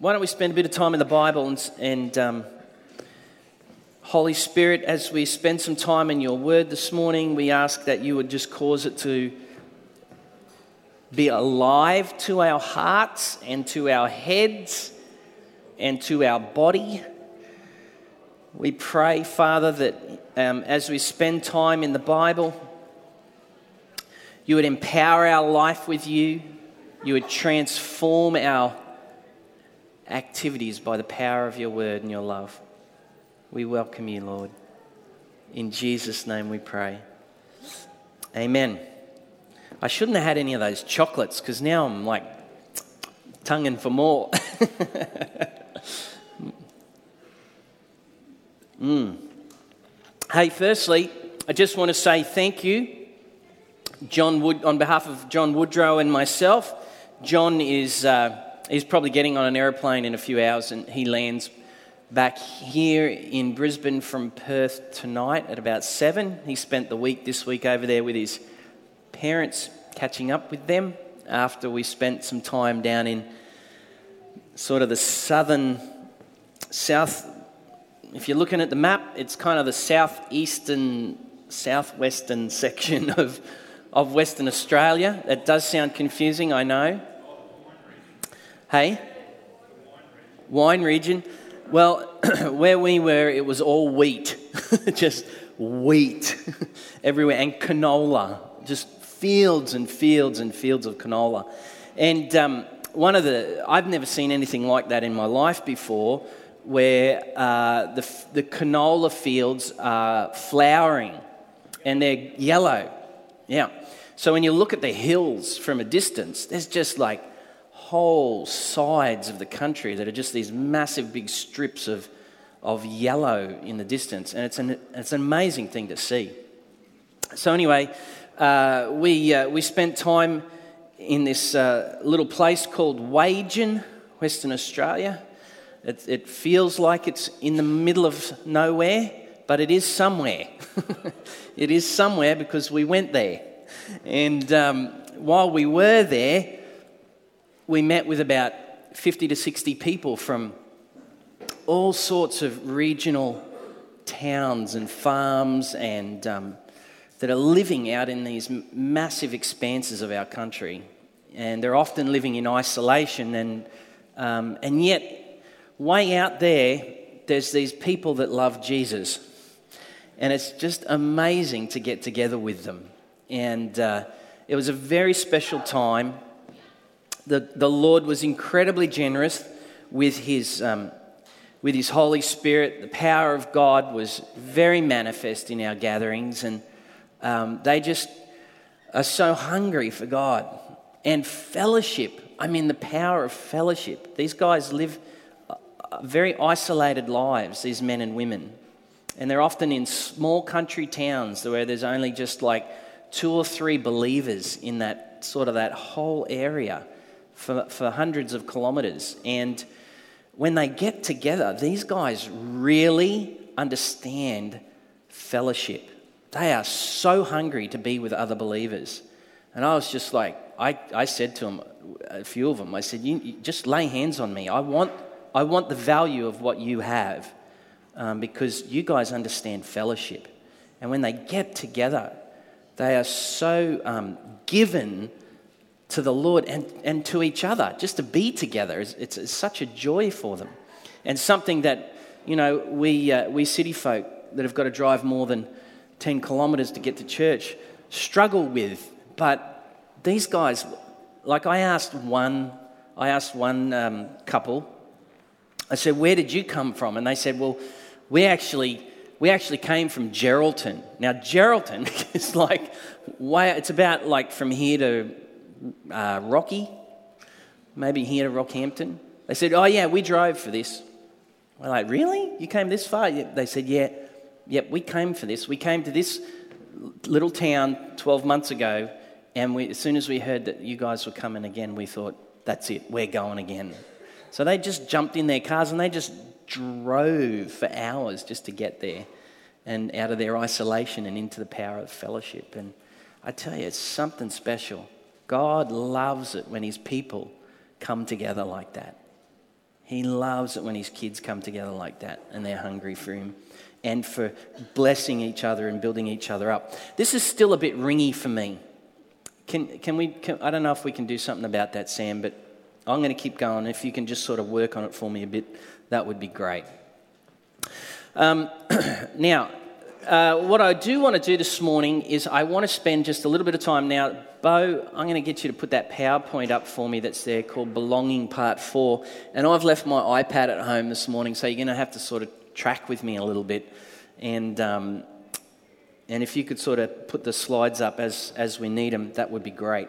why don't we spend a bit of time in the Bible and, and um, Holy Spirit, as we spend some time in your word this morning, we ask that you would just cause it to be alive to our hearts and to our heads and to our body. We pray, Father, that um, as we spend time in the Bible, you would empower our life with you, you would transform our activities by the power of your word and your love. We welcome you, Lord. In Jesus' name we pray. Amen. I shouldn't have had any of those chocolates because now I'm like tonguing for more. mm. Hey, firstly, I just want to say thank you, John Wood, on behalf of John Woodrow and myself. John is uh, he's probably getting on an aeroplane in a few hours, and he lands back here in Brisbane from Perth tonight at about seven. He spent the week this week over there with his parents catching up with them after we spent some time down in sort of the southern, south. If you're looking at the map, it's kind of the southeastern, southwestern section of, of Western Australia. That does sound confusing, I know. Hey? Wine region. Well, where we were, it was all wheat, just wheat everywhere, and canola, just fields and fields and fields of canola. And um, one of the, I've never seen anything like that in my life before, where uh, the, the canola fields are flowering and they're yellow. Yeah. So when you look at the hills from a distance, there's just like whole sides of the country that are just these massive big strips of, of yellow in the distance. And it's an, it's an amazing thing to see. So, anyway, uh, we, uh, we spent time in this uh, little place called Wagin, Western Australia. It, it, feels like it's in the middle of nowhere, but it is somewhere. it is somewhere because we went there. And um, while we were there, we met with about 50 to 60 people from all sorts of regional towns and farms and um, that are living out in these massive expanses of our country. And they're often living in isolation, and, um, and yet, way out there, there's these people that love Jesus. And it's just amazing to get together with them. And uh, it was a very special time the, the Lord was incredibly generous with his, um, with his Holy Spirit. The power of God was very manifest in our gatherings, and um, they just are so hungry for God. And fellowship, I mean, the power of fellowship. These guys live very isolated lives, these men and women. And they're often in small country towns where there's only just like two or three believers in that sort of that whole area for, for hundreds of kilometers. And when they get together, these guys really understand fellowship. They are so hungry to be with other believers. And I was just like, I, I said to them, a few of them, I said, you, you just lay hands on me. I want, I want the value of what you have um, because you guys understand fellowship. And when they get together, they are so um, given to the Lord and, and to each other. Just to be together, it's, it's, it's such a joy for them. And something that, you know, we, uh, we city folk that have got to drive more than 10 kilometres to get to church struggle with. But these guys, like I asked one, I asked one um, couple, I said, where did you come from? And they said, well, we actually, we actually came from Geraldton. Now, Geraldton is like, way, it's about like from here to uh, Rocky, maybe here to Rockhampton. They said, Oh, yeah, we drove for this. We're like, Really? You came this far? They said, Yeah, yep, we came for this. We came to this little town 12 months ago, and we, as soon as we heard that you guys were coming again, we thought, That's it, we're going again. So they just jumped in their cars and they just drove for hours just to get there and out of their isolation and into the power of fellowship. And I tell you, it's something special. God loves it when his people come together like that. He loves it when his kids come together like that and they're hungry for him and for blessing each other and building each other up. This is still a bit ringy for me. Can, can we, can, I don't know if we can do something about that, Sam, but I'm going to keep going. If you can just sort of work on it for me a bit, that would be great. Um, now, uh, what I do want to do this morning is I want to spend just a little bit of time now. Bo, I'm going to get you to put that PowerPoint up for me that's there called Belonging Part 4. And I've left my iPad at home this morning, so you're going to have to sort of track with me a little bit. And, um, and if you could sort of put the slides up as, as we need them, that would be great.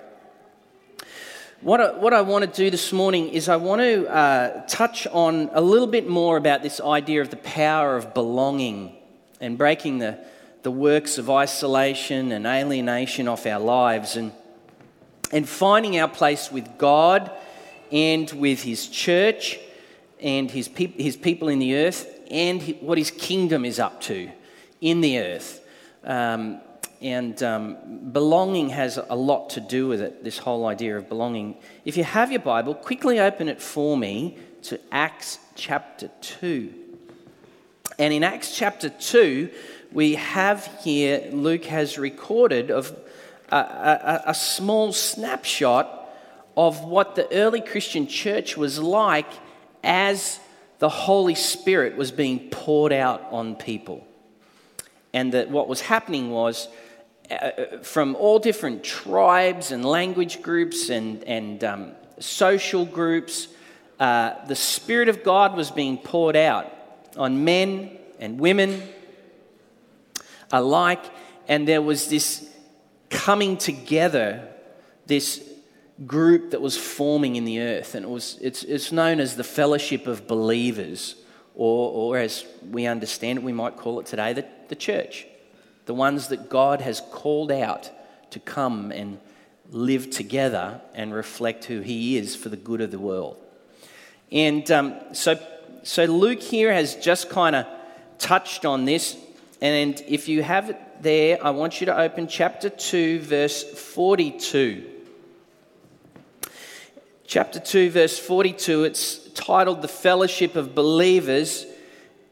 What I, what I want to do this morning is I want to uh, touch on a little bit more about this idea of the power of belonging and breaking the, the works of isolation and alienation off our lives and, and finding our place with God and with His church and His, his people in the earth and what his kingdom is up to in the earth. Um, and um, belonging has a lot to do with it, this whole idea of belonging. If you have your Bible, quickly open it for me to Acts chapter 2. And in Acts chapter 2, we have here, Luke has recorded of a, a, a small snapshot of what the early Christian church was like as the Holy Spirit was being poured out on people. And that what was happening was uh, uh, from all different tribes and language groups and, and um, social groups, uh, the Spirit of God was being poured out on men and women alike. And there was this coming together, this group that was forming in the earth, and it was, it's, it's known as the fellowship of believers, or, or as we understand it, we might call it today the, the church. The ones that God has called out to come and live together and reflect who He is for the good of the world. And um, so, so Luke here has just kind of touched on this. And if you have it there, I want you to open chapter 2, verse 42 chapter 2, verse 42. It's titled The Fellowship of Believers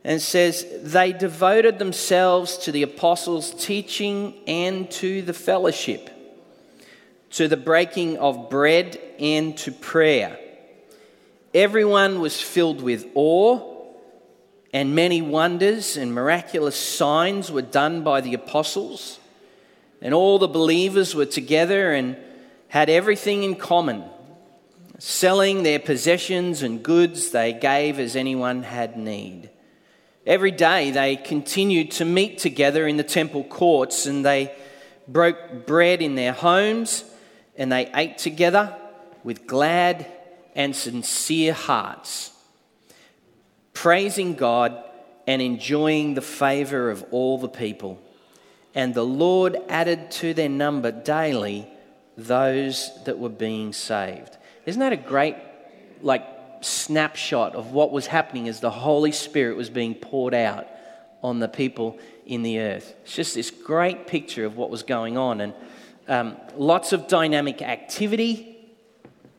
and says, They devoted themselves to the apostles' teaching and to the fellowship, to the breaking of bread and to prayer. Everyone was filled with awe, and many wonders and miraculous signs were done by the apostles. And all the believers were together and had everything in common Selling their possessions and goods, they gave as anyone had need. Every day they continued to meet together in the temple courts and they broke bread in their homes and they ate together with glad and sincere hearts, praising God and enjoying the favor of all the people. And the Lord added to their number daily those that were being saved. Isn't that a great, like, snapshot of what was happening as the Holy Spirit was being poured out on the people in the earth? It's just this great picture of what was going on. And um, lots of dynamic activity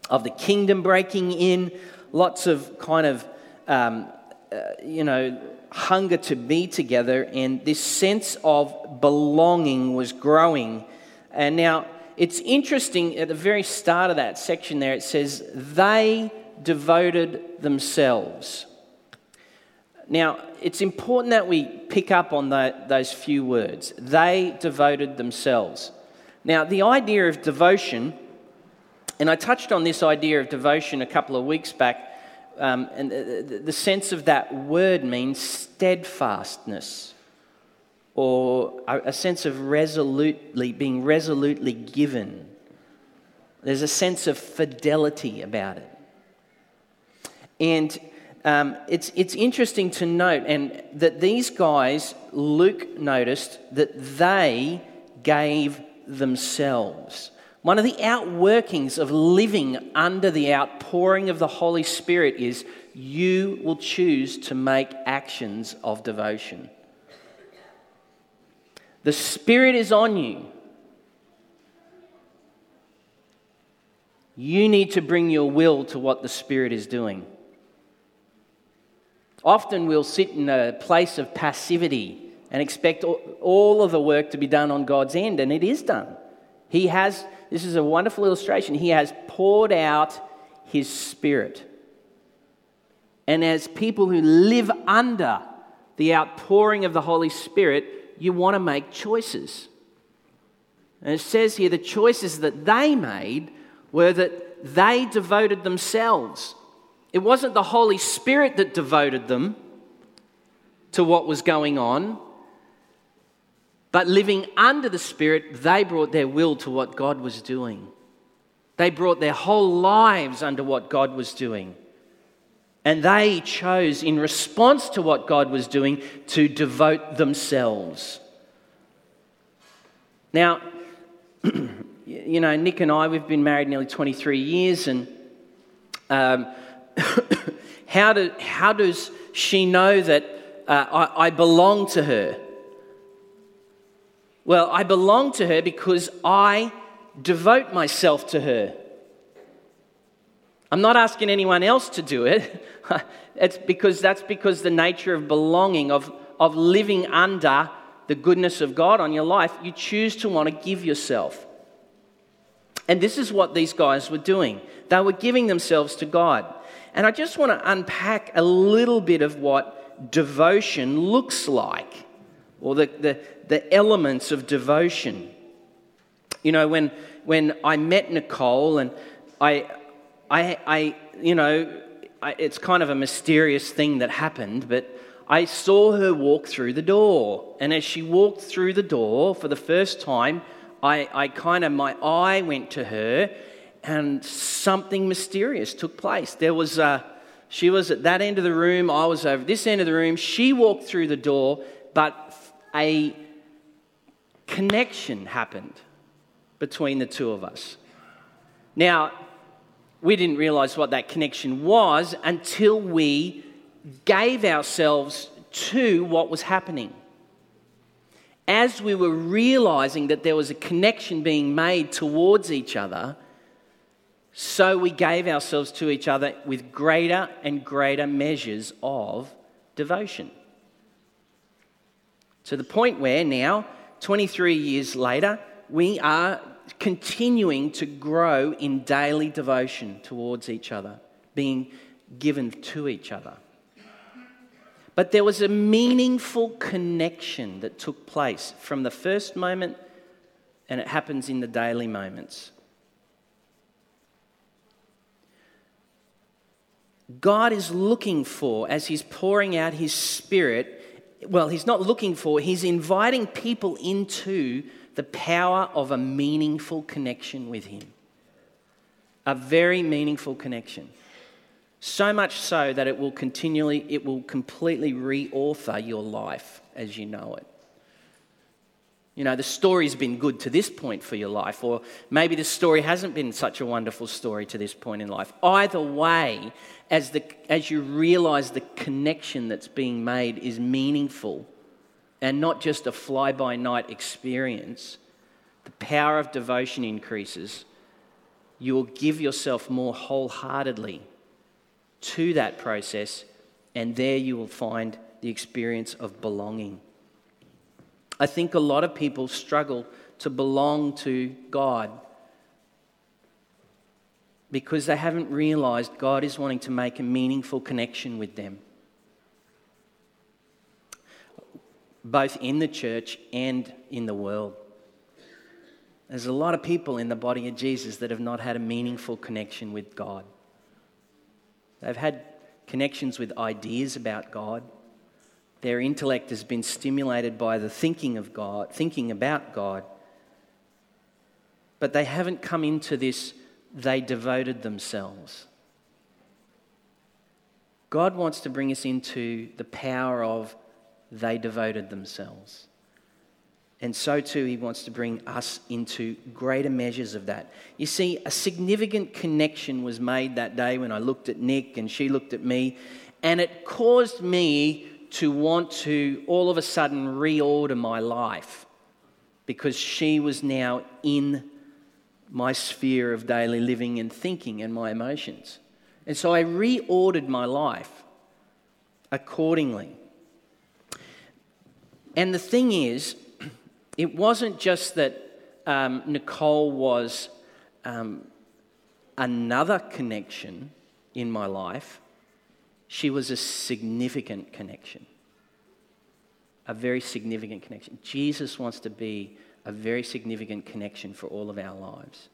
of the kingdom breaking in, lots of kind of, um, uh, you know, hunger to be together, and this sense of belonging was growing. And now, it's interesting at the very start of that section there, it says, they devoted themselves. Now, it's important that we pick up on the, those few words. They devoted themselves. Now, the idea of devotion, and I touched on this idea of devotion a couple of weeks back, um, and the, the sense of that word means steadfastness or a sense of resolutely being resolutely given. There's a sense of fidelity about it. And um, it's, it's interesting to note and that these guys, Luke noticed that they gave themselves. One of the outworkings of living under the outpouring of the Holy Spirit is you will choose to make actions of devotion. The Spirit is on you. You need to bring your will to what the Spirit is doing. Often we'll sit in a place of passivity and expect all of the work to be done on God's end, and it is done. He has, this is a wonderful illustration, He has poured out His Spirit. And as people who live under the outpouring of the Holy Spirit, you want to make choices. And it says here the choices that they made were that they devoted themselves. It wasn't the Holy Spirit that devoted them to what was going on, but living under the Spirit, they brought their will to what God was doing. They brought their whole lives under what God was doing. And they chose, in response to what God was doing, to devote themselves. Now, you know, Nick and I, we've been married nearly 23 years, and um, how, do, how does she know that uh, I, I belong to her? Well, I belong to her because I devote myself to her. I'm not asking anyone else to do it. it's because that's because the nature of belonging, of, of living under the goodness of God on your life, you choose to want to give yourself. And this is what these guys were doing. They were giving themselves to God. And I just want to unpack a little bit of what devotion looks like, or the, the, the elements of devotion. You know, when, when I met Nicole, and I, I, I you know, I, it's kind of a mysterious thing that happened, but I saw her walk through the door. And as she walked through the door for the first time, I, I kind of, my eye went to her, and something mysterious took place. There was a, she was at that end of the room, I was over this end of the room. She walked through the door, but a connection happened between the two of us. Now, we didn't realize what that connection was until we gave ourselves to what was happening. As we were realizing that there was a connection being made towards each other, so we gave ourselves to each other with greater and greater measures of devotion. To the point where now, 23 years later, we are continuing to grow in daily devotion towards each other, being given to each other. But there was a meaningful connection that took place from the first moment, and it happens in the daily moments. God is looking for, as He's pouring out His Spirit, well, He's not looking for, He's inviting people into the power of a meaningful connection with Him. A very meaningful connection. So much so that it will continually, it will completely reauthor your life as you know it. You know, the story's been good to this point for your life, or maybe the story hasn't been such a wonderful story to this point in life. Either way, as, the, as you realize the connection that's being made is meaningful and not just a fly by night experience, the power of devotion increases. You will give yourself more wholeheartedly to that process, and there you will find the experience of belonging. I think a lot of people struggle to belong to God because they haven't realized God is wanting to make a meaningful connection with them, both in the church and in the world. There's a lot of people in the body of Jesus that have not had a meaningful connection with God. They've had connections with ideas about God. Their intellect has been stimulated by the thinking of God, thinking about God. But they haven't come into this, they devoted themselves. God wants to bring us into the power of they devoted themselves. And so too, he wants to bring us into greater measures of that. You see, a significant connection was made that day when I looked at Nick and she looked at me, and it caused me to want to all of a sudden reorder my life because she was now in my sphere of daily living and thinking and my emotions. And so I reordered my life. accordingly. And the thing is, it wasn't just that um, Nicole was um, another connection in my life, she was a significant connection. A very significant connection. Jesus wants to be a very significant connection for all of our lives.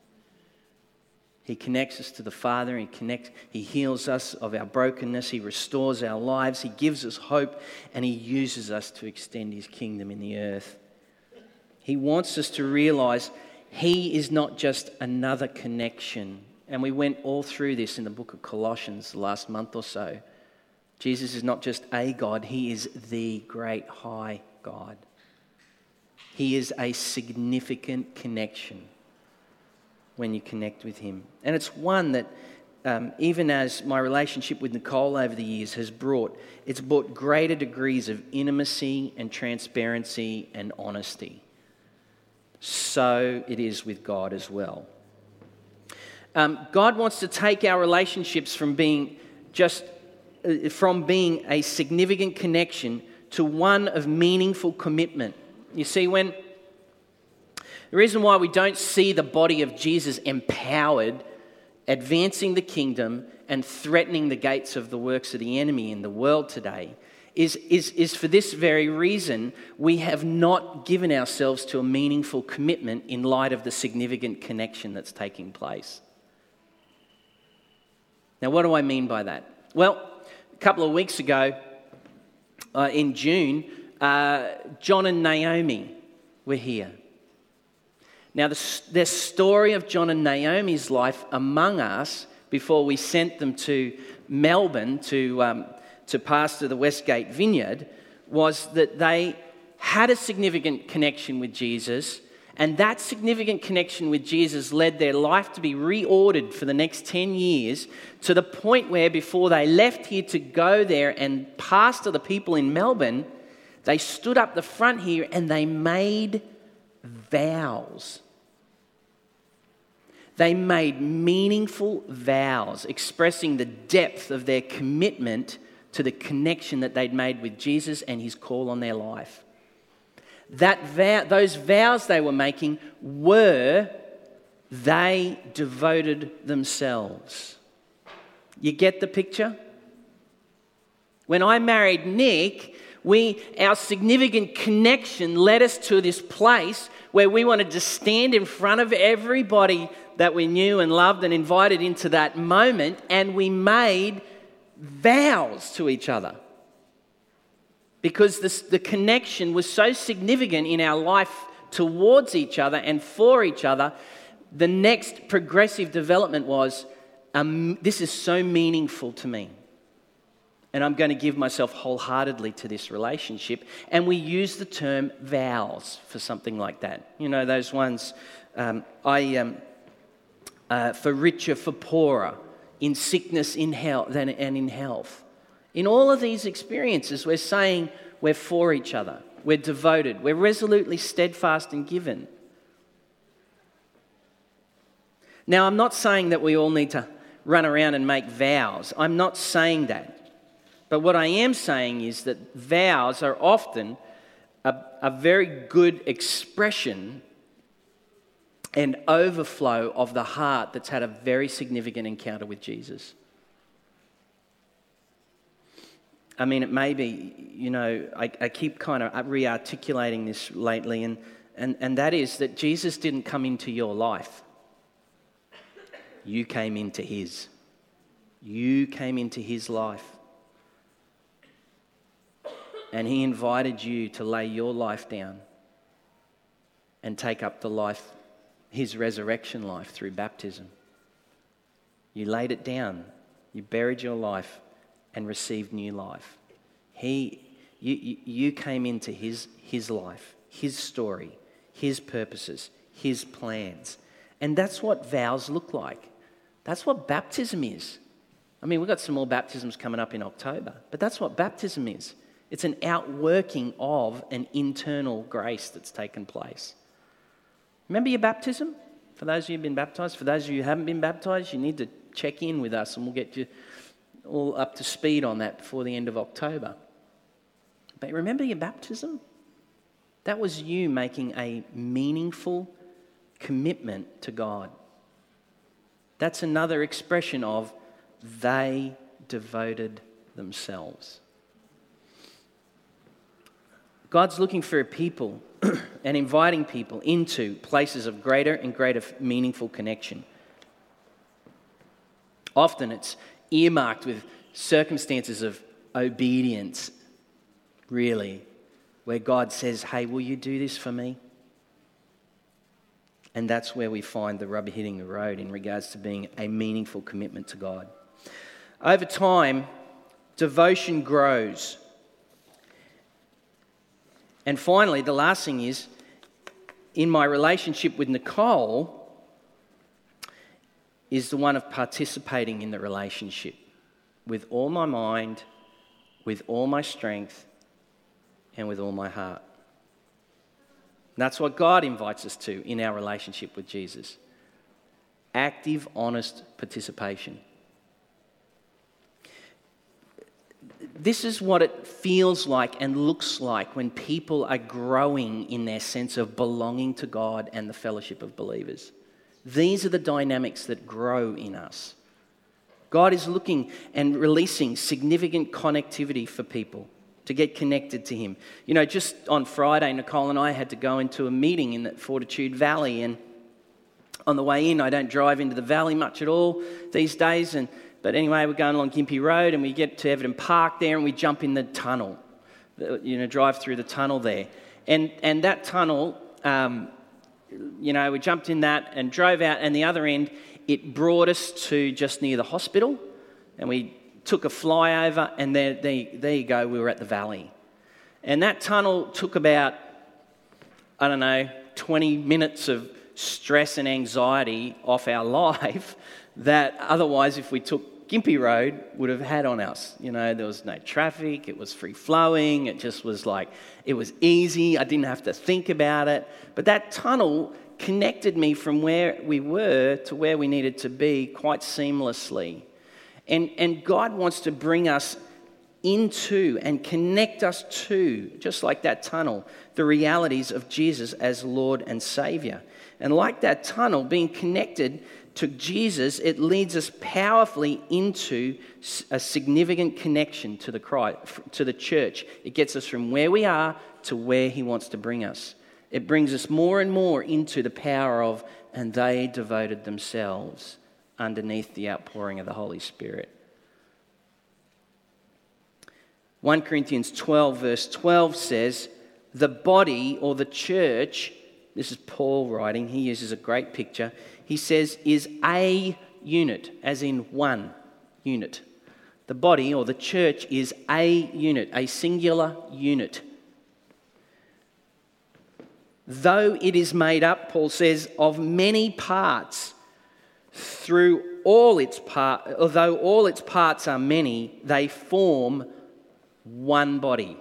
He connects us to the Father. He connects, He heals us of our brokenness. He restores our lives. He gives us hope, and He uses us to extend His kingdom in the earth. He wants us to realize He is not just another connection. And we went all through this in the book of Colossians last month or so. Jesus is not just a God, He is the great high God. He is a significant connection when you connect with Him. And it's one that, um, even as my relationship with Nicole over the years has brought, it's brought greater degrees of intimacy and transparency and honesty. So it is with God as well. Um, God wants to take our relationships from being just Uh, from being a significant connection to one of meaningful commitment. You see, when the reason why we don't see the body of Jesus empowered, advancing the kingdom, and threatening the gates of the works of the enemy in the world today is, is, is for this very reason we have not given ourselves to a meaningful commitment in light of the significant connection that's taking place. Now, what do I mean by that? Well, a couple of weeks ago uh, in June, uh, John and Naomi were here. Now, the, the story of John and Naomi's life among us before we sent them to Melbourne to, um, to pastor the Westgate Vineyard was that they had a significant connection with Jesus, and that significant connection with Jesus led their life to be reordered for the next 10 years to the point where, before they left here to go there and pastor the people in Melbourne, they stood up the front here and they made vows they made meaningful vows expressing the depth of their commitment to the connection that they'd made with Jesus and his call on their life. That vow, those vows they were making were they devoted themselves. You get the picture? When I married Nick, we, our significant connection led us to this place where we wanted to stand in front of everybody that we knew and loved and invited into that moment, and we made vows to each other. Because this, the connection was so significant in our life towards each other and for each other, the next progressive development was um, this is so meaningful to me. And I'm going to give myself wholeheartedly to this relationship. And we use the term vows for something like that. You know, those ones. Um, I. Um, uh, for richer, for poorer, in sickness in health, and in health. In all of these experiences, we're saying we're for each other, we're devoted, we're resolutely steadfast and given. Now, I'm not saying that we all need to run around and make vows. I'm not saying that. But what I am saying is that vows are often a, a very good expression and overflow of the heart that's had a very significant encounter with Jesus. I mean, it may be, you know, I, I keep kind of re articulating this lately, and, and, and that is that Jesus didn't come into your life, you came into his. You came into his life. And he invited you to lay your life down and take up the life his resurrection life through baptism. You laid it down, you buried your life, and received new life. He, you, you came into his, his life, his story, his purposes, his plans. And that's what vows look like. That's what baptism is. I mean, we've got some more baptisms coming up in October, but that's what baptism is. It's an outworking of an internal grace that's taken place. Remember your baptism? For those of you who've been baptized, for those of you who haven't been baptized, you need to check in with us and we'll get you all up to speed on that before the end of October. But remember your baptism? That was you making a meaningful commitment to God. That's another expression of they devoted themselves. God's looking for a people and inviting people into places of greater and greater meaningful connection. Often it's earmarked with circumstances of obedience, really, where God says, Hey, will you do this for me? And that's where we find the rubber hitting the road in regards to being a meaningful commitment to God. Over time, devotion grows. And finally, the last thing is in my relationship with Nicole, is the one of participating in the relationship with all my mind, with all my strength, and with all my heart. And that's what God invites us to in our relationship with Jesus active, honest participation. This is what it feels like and looks like when people are growing in their sense of belonging to God and the fellowship of believers. These are the dynamics that grow in us. God is looking and releasing significant connectivity for people to get connected to Him. You know, just on Friday, Nicole and I had to go into a meeting in the Fortitude Valley, and on the way in, I don't drive into the valley much at all these days. And but anyway, we're going along Gympie Road, and we get to Everton Park there, and we jump in the tunnel. You know, drive through the tunnel there, and and that tunnel. Um, you know, we jumped in that and drove out, and the other end, it brought us to just near the hospital, and we took a flyover, and there, there, there you go, we were at the valley. And that tunnel took about, I don't know, 20 minutes of stress and anxiety off our life that otherwise, if we took Gympie Road, would have had on us. You know, there was no traffic, it was free flowing, it just was like, it was easy, I didn't have to think about it. But that tunnel connected me from where we were to where we needed to be quite seamlessly. And, and God wants to bring us into and connect us to, just like that tunnel, the realities of Jesus as Lord and Savior. And like that tunnel, being connected to Jesus, it leads us powerfully into a significant connection to the Christ, to the church. It gets us from where we are to where He wants to bring us. It brings us more and more into the power of, and they devoted themselves underneath the outpouring of the Holy Spirit. 1 Corinthians 12, verse 12 says, The body or the church, this is Paul writing, he uses a great picture. He says, is a unit, as in one unit. The body or the church is a unit, a singular unit. Though it is made up, Paul says, of many parts, through all its part, although all its parts are many, they form one body.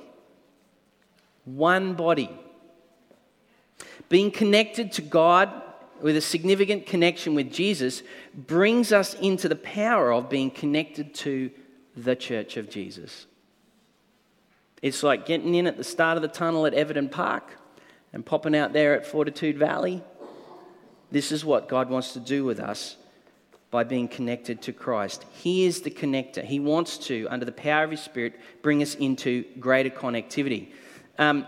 One body. Being connected to God with a significant connection with Jesus brings us into the power of being connected to the church of Jesus. It's like getting in at the start of the tunnel at Everton Park and popping out there at Fortitude Valley. This is what God wants to do with us by being connected to Christ. He is the connector. He wants to, under the power of His Spirit, bring us into greater connectivity. Um,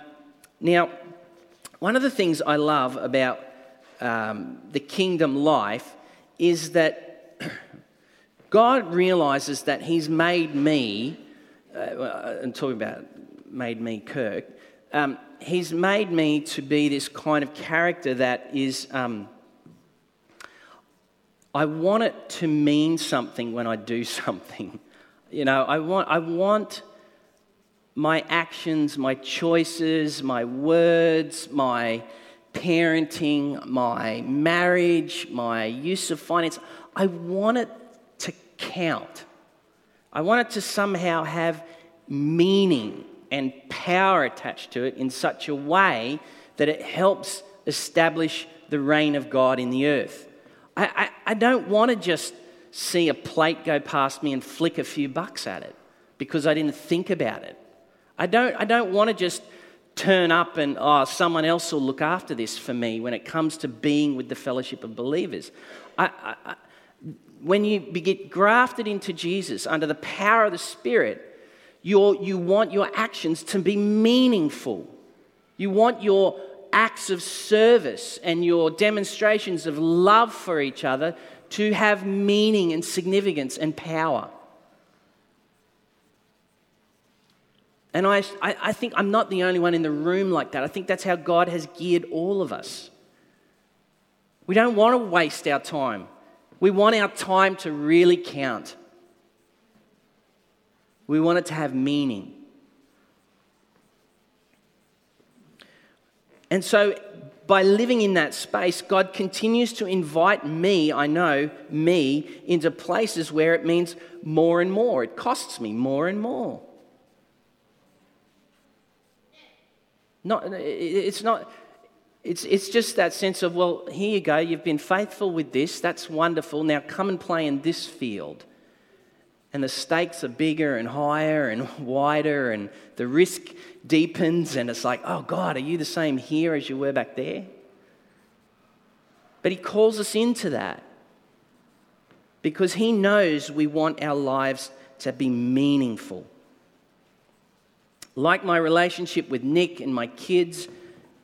now, one of the things I love about um, the kingdom life is that God realizes that He's made me, uh, I'm talking about made me Kirk, um, He's made me to be this kind of character that is. Um, I want it to mean something when I do something. You know, I want, I want my actions, my choices, my words, my parenting, my marriage, my use of finance, I want it to count. I want it to somehow have meaning and power attached to it in such a way that it helps establish the reign of God in the earth. I, I, I don't want to just see a plate go past me and flick a few bucks at it because I didn't think about it. I don't, I don't want to just turn up and, oh, someone else will look after this for me when it comes to being with the fellowship of believers. I, I, when you get grafted into Jesus under the power of the Spirit, you you want your actions to be meaningful. You want your acts of service and your demonstrations of love for each other to have meaning and significance and power. And I, I, think I'm not the only one in the room like that. I think that's how God has geared all of us. We don't want to waste our time, we want our time to really count. We want it to have meaning. And so, by living in that space, God continues to invite me, I know, me, into places where it means more and more. It costs me more and more. Not, it's not, it's, it's just that sense of, well, here you go, you've been faithful with this, that's wonderful, now come and play in this field. And the stakes are bigger and higher and wider, and the risk deepens, and it's like, oh God, are you the same here as you were back there? But He calls us into that because He knows we want our lives to be meaningful. Like my relationship with Nick and my kids,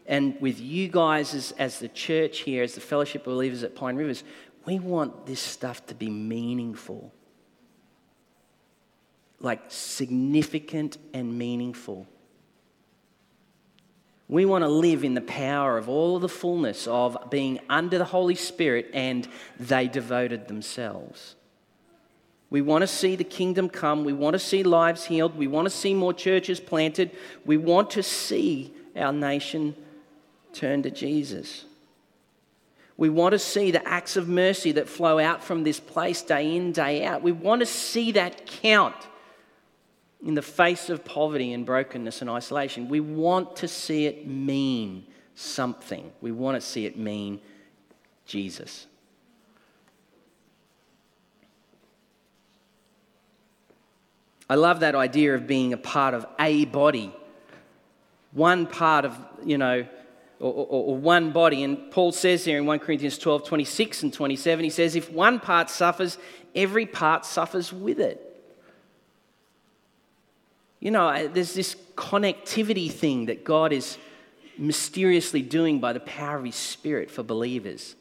and with you guys as, as the church here, as the fellowship of believers at Pine Rivers, we want this stuff to be meaningful. Like significant and meaningful. We want to live in the power of all of the fullness of being under the Holy Spirit and they devoted themselves. We want to see the kingdom come. We want to see lives healed. We want to see more churches planted. We want to see our nation turn to Jesus. We want to see the acts of mercy that flow out from this place day in, day out. We want to see that count in the face of poverty and brokenness and isolation. We want to see it mean something. We want to see it mean Jesus. I love that idea of being a part of a body. One part of, you know, or, or, or, one body. And Paul says here in 1 Corinthians 12 26 and 27, he says, If one part suffers, every part suffers with it. You know, there's this connectivity thing that God is mysteriously doing by the power of His Spirit for believers.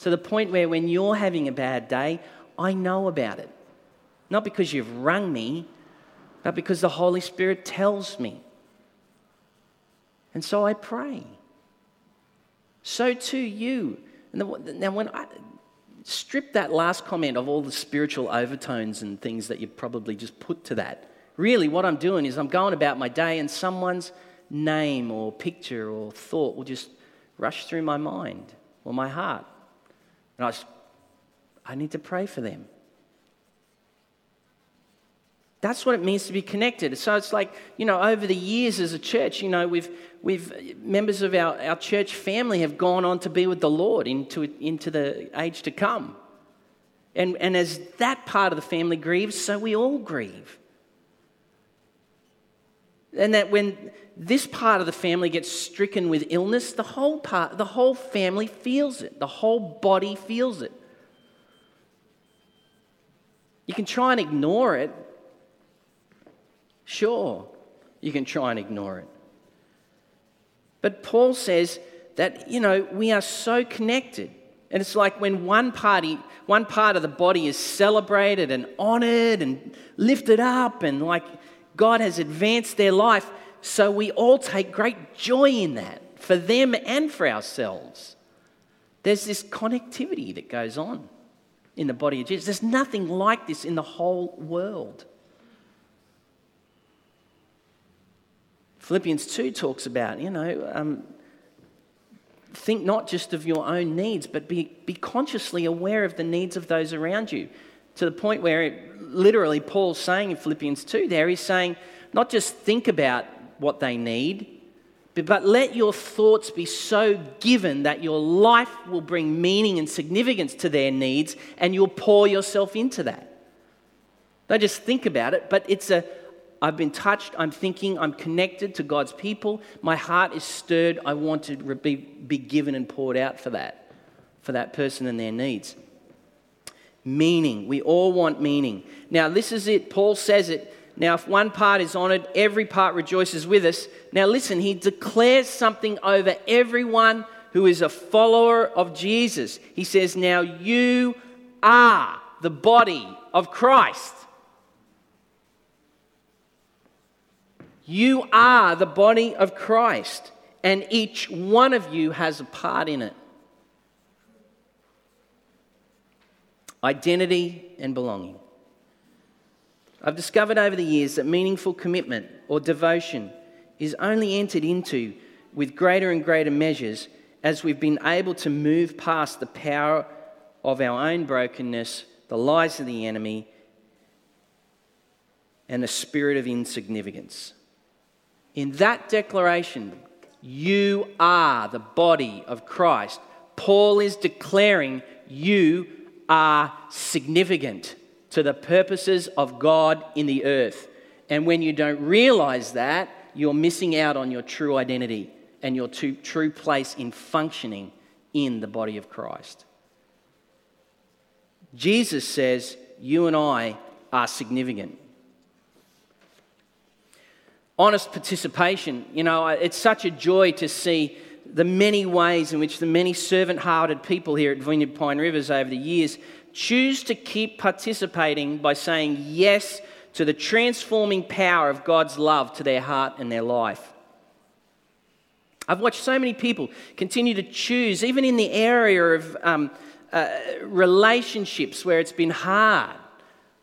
To the point where when you're having a bad day, I know about it. Not because you've rung me, but because the Holy Spirit tells me. And so I pray. So too you. Now, when I strip that last comment of all the spiritual overtones and things that you probably just put to that, Really, what I'm doing is I'm going about my day, and someone's name or picture or thought will just rush through my mind or my heart. And I, just, I need to pray for them. That's what it means to be connected. So it's like, you know, over the years as a church, you know, we've, we've members of our, our church family have gone on to be with the Lord into, into the age to come. And, and as that part of the family grieves, so we all grieve. And that when this part of the family gets stricken with illness, the whole part, the whole family feels it. The whole body feels it. You can try and ignore it. Sure, you can try and ignore it. But Paul says that, you know, we are so connected. And it's like when one party, one part of the body is celebrated and honored and lifted up and like God has advanced their life, so we all take great joy in that for them and for ourselves. There's this connectivity that goes on in the body of Jesus. There's nothing like this in the whole world. Philippians 2 talks about, you know, um, think not just of your own needs, but be, be consciously aware of the needs of those around you to the point where it, literally Paul's saying in Philippians 2 there, he's saying, not just think about what they need, But let your thoughts be so given that your life will bring meaning and significance to their needs, and you'll pour yourself into that. Don't just think about it, but it's a I've been touched, I'm thinking, I'm connected to God's people. My heart is stirred. I want to be, be given and poured out for that, for that person and their needs. Meaning. We all want meaning. Now, this is it. Paul says it. Now, if one part is honored, every part rejoices with us. Now, listen, he declares something over everyone who is a follower of Jesus. He says, Now you are the body of Christ. You are the body of Christ, and each one of you has a part in it. Identity and belonging. I've discovered over the years that meaningful commitment or devotion is only entered into with greater and greater measures as we've been able to move past the power of our own brokenness, the lies of the enemy, and the spirit of insignificance. In that declaration, you are the body of Christ. Paul is declaring you are significant to the purposes of God in the earth. And when you don't realize that, you're missing out on your true identity and your true place in functioning in the body of Christ. Jesus says, You and I are significant honest participation. You know, it's such a joy to see the many ways in which the many servant hearted people here at Vineyard Pine Rivers over the years choose to keep participating by saying yes to the transforming power of God's love to their heart and their life. I've watched so many people continue to choose, even in the area of um, uh, relationships where it's been hard,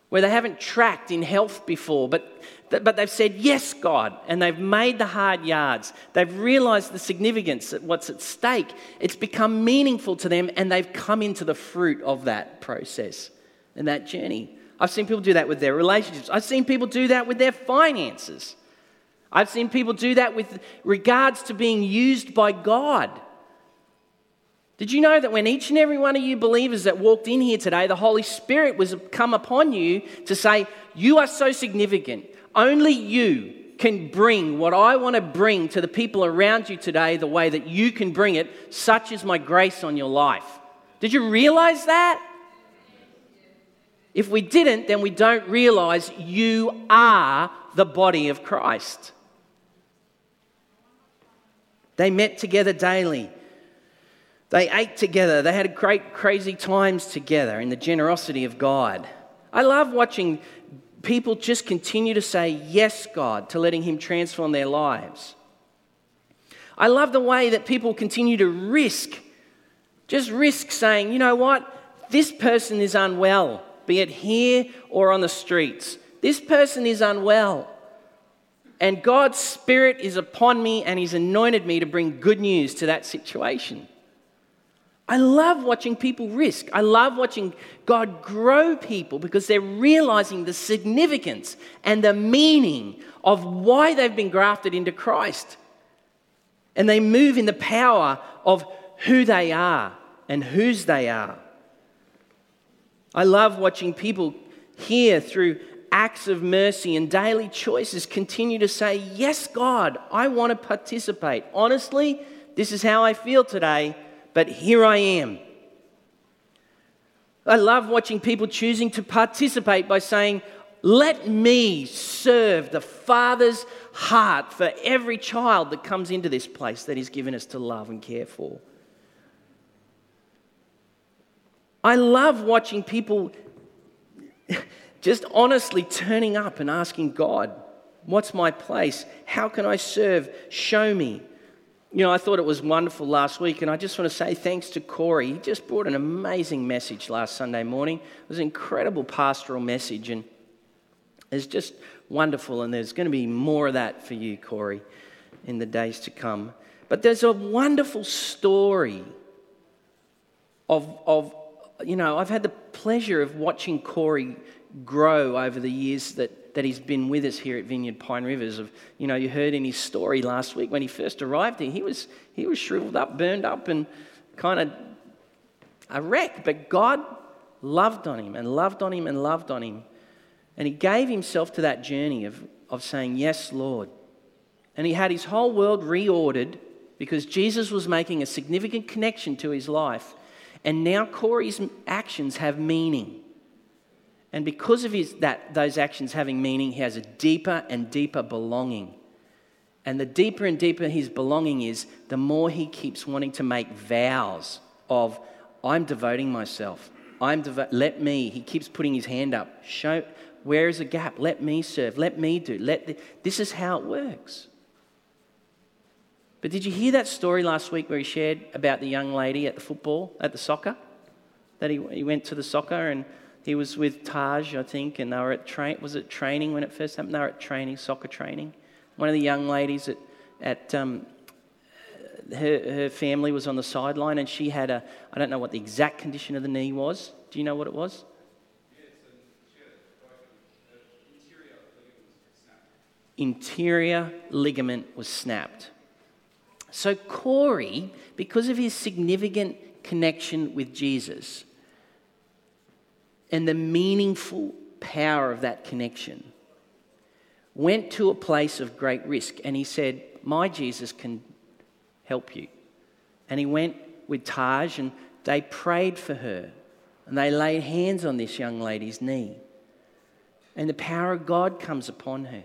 where they haven't tracked in health before, but but they've said, Yes, God, and they've made the hard yards. They've realized the significance of what's at stake. It's become meaningful to them, and they've come into the fruit of that process and that journey. I've seen people do that with their relationships, I've seen people do that with their finances. I've seen people do that with regards to being used by God. Did you know that when each and every one of you believers that walked in here today, the Holy Spirit was come upon you to say, You are so significant. Only you can bring what I want to bring to the people around you today the way that you can bring it. Such is my grace on your life. Did you realize that? If we didn't, then we don't realize you are the body of Christ. They met together daily. They ate together. They had great, crazy times together in the generosity of God. I love watching people just continue to say yes, God, to letting Him transform their lives. I love the way that people continue to risk, just risk saying, you know what, this person is unwell, be it here or on the streets. This person is unwell. And God's Spirit is upon me and He's anointed me to bring good news to that situation. I love watching people risk. I love watching God grow people because they're realizing the significance and the meaning of why they've been grafted into Christ. And they move in the power of who they are and whose they are. I love watching people here through acts of mercy and daily choices continue to say, Yes, God, I want to participate. Honestly, this is how I feel today but here I am. I love watching people choosing to participate by saying, Let me serve the Father's heart for every child that comes into this place that He's given us to love and care for. I love watching people just honestly turning up and asking God, What's my place? How can I serve? Show me. You know, I thought it was wonderful last week, and I just want to say thanks to Corey. He just brought an amazing message last Sunday morning. It was an incredible pastoral message, and it's just wonderful. And there's going to be more of that for you, Corey, in the days to come. But there's a wonderful story of, of you know, I've had the pleasure of watching Corey grow over the years that that he's been with us here at Vineyard Pine Rivers. Of you know, you heard in his story last week when he first arrived here, he was he was shriveled up, burned up, and kind of a wreck. But God loved on him and loved on him and loved on him, and he gave himself to that journey of of saying, "Yes, Lord." And he had his whole world reordered because Jesus was making a significant connection to his life. And now Corey's actions have meaning. And because of his, that, those actions having meaning, he has a deeper and deeper belonging. And the deeper and deeper his belonging is, the more he keeps wanting to make vows of, I'm devoting myself. I'm devo- let me. He keeps putting his hand up. Show where is a gap? Let me serve. Let me do. Let the, this is how it works. But did you hear that story last week where he shared about the young lady at the football, at the soccer? That he, he went to the soccer and he was with Taj, I think, and they were at train. Was it training when it first happened? They were at training, soccer training. One of the young ladies at, at um, her, her family was on the sideline and she had a, I don't know what the exact condition of the knee was. Do you know what it was? Anterior ligament was snapped. So, Corey, because of his significant connection with Jesus and the meaningful power of that connection, went to a place of great risk and he said, My Jesus can help you. And he went with Taj and they prayed for her and they laid hands on this young lady's knee. And the power of God comes upon her.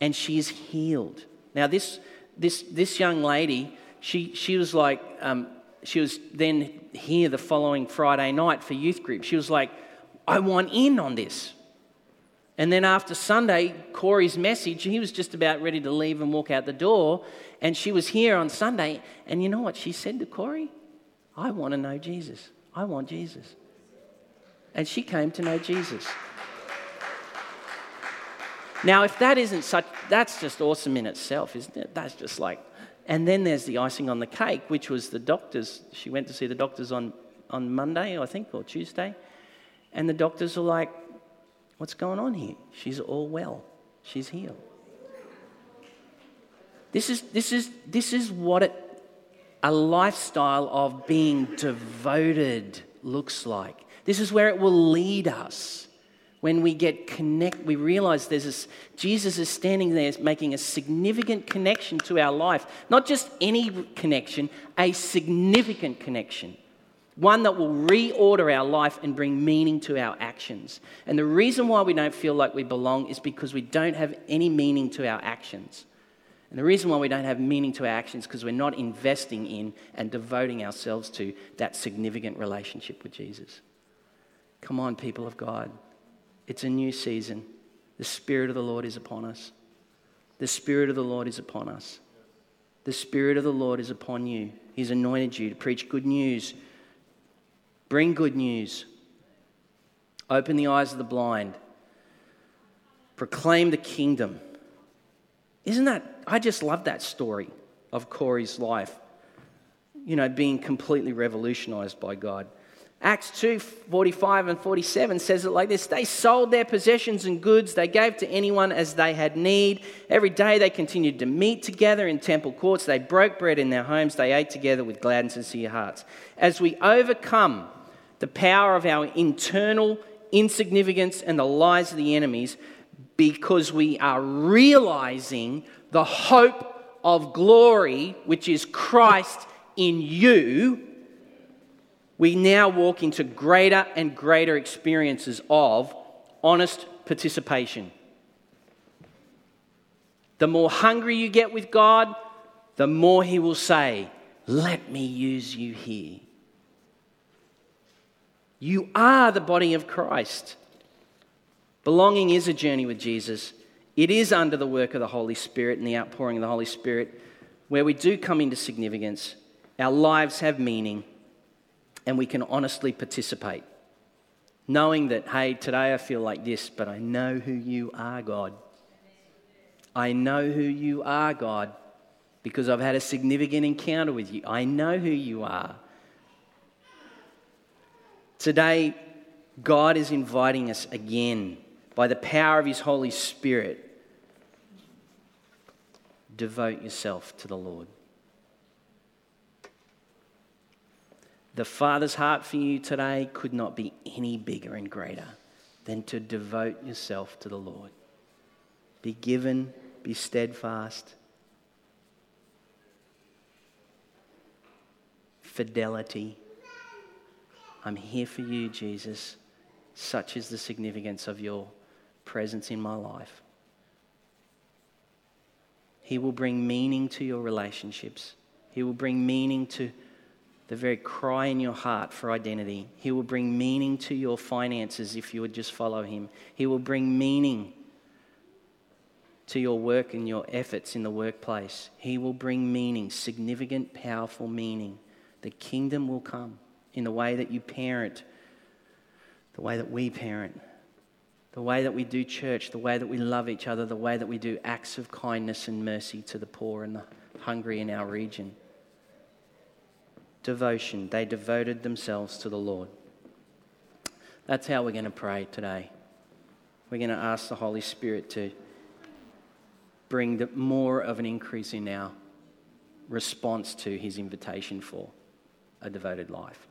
And she is healed. Now, this this, this young lady, she, she was like, um, she was then here the following Friday night for youth group. She was like, I want in on this. And then after Sunday, Corey's message, he was just about ready to leave and walk out the door. And she was here on Sunday. And you know what she said to Corey? I want to know Jesus. I want Jesus. And she came to know Jesus. Now, if that isn't such, that's just awesome in itself, isn't it? That's just like, and then there's the icing on the cake, which was the doctors. She went to see the doctors on, on Monday, I think, or Tuesday. And the doctors are like, What's going on here? She's all well, she's healed. This is, this is, this is what it, a lifestyle of being devoted looks like. This is where it will lead us when we get connect, we realize there's this, Jesus is standing there making a significant connection to our life. Not just any connection, a significant connection. One that will reorder our life and bring meaning to our actions. And the reason why we don't feel like we belong is because we don't have any meaning to our actions. And the reason why we don't have meaning to our actions is because we're not investing in and devoting ourselves to that significant relationship with Jesus. Come on, people of God. It's a new season. The Spirit of the Lord is upon us. The Spirit of the Lord is upon us. The Spirit of the Lord is upon you. He's anointed you to preach good news, bring good news, open the eyes of the blind, proclaim the kingdom. Isn't that, I just love that story of Corey's life, you know, being completely revolutionized by God. Acts 2 45 and 47 says it like this They sold their possessions and goods, they gave to anyone as they had need. Every day they continued to meet together in temple courts. They broke bread in their homes, they ate together with glad and sincere hearts. As we overcome the power of our internal insignificance and the lies of the enemies, because we are realizing the hope of glory, which is Christ in you we now walk into greater and greater experiences of honest participation. The more hungry you get with God, the more He will say, Let me use you here. You are the body of Christ. Belonging is a journey with Jesus. It is under the work of the Holy Spirit and the outpouring of the Holy Spirit where we do come into significance. Our lives have meaning and we can honestly participate. Knowing that, hey, today I feel like this, but I know who you are, God. I know who you are, God, because I've had a significant encounter with you. I know who you are. Today, God is inviting us again by the power of His Holy Spirit, devote yourself to the Lord. The Father's heart for you today could not be any bigger and greater than to devote yourself to the Lord. Be given, be steadfast. Fidelity. I'm here for you, Jesus. Such is the significance of your presence in my life. He will bring meaning to your relationships. He will bring meaning to the very cry in your heart for identity. He will bring meaning to your finances if you would just follow Him. He will bring meaning to your work and your efforts in the workplace. He will bring meaning, significant, powerful meaning. The kingdom will come in the way that you parent, the way that we parent, the way that we do church, the way that we love each other, the way that we do acts of kindness and mercy to the poor and the hungry in our region devotion. They devoted themselves to the Lord. That's how we're going to pray today. We're going to ask the Holy Spirit to bring the, more of an increase in our response to his invitation for a devoted life.